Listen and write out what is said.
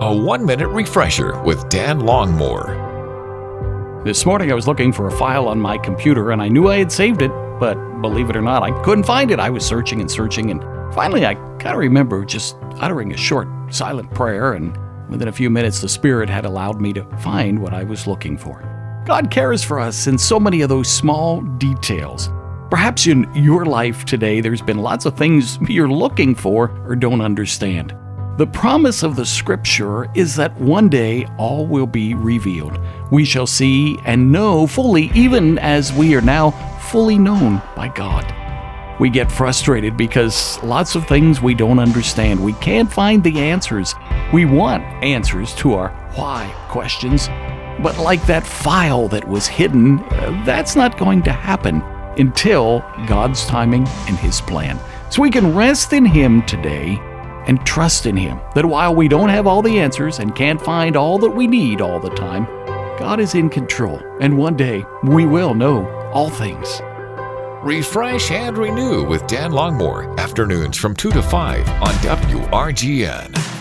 A one minute refresher with Dan Longmore. This morning I was looking for a file on my computer and I knew I had saved it, but believe it or not, I couldn't find it. I was searching and searching, and finally I kind of remember just uttering a short, silent prayer, and within a few minutes the Spirit had allowed me to find what I was looking for. God cares for us in so many of those small details. Perhaps in your life today, there's been lots of things you're looking for or don't understand. The promise of the scripture is that one day all will be revealed. We shall see and know fully, even as we are now fully known by God. We get frustrated because lots of things we don't understand. We can't find the answers. We want answers to our why questions. But like that file that was hidden, that's not going to happen until God's timing and His plan. So we can rest in Him today and trust in Him that while we don't have all the answers and can't find all that we need all the time, God is in control, and one day we will know all things. Refresh and renew with Dan Longmore, afternoons from 2 to 5 on WRGN.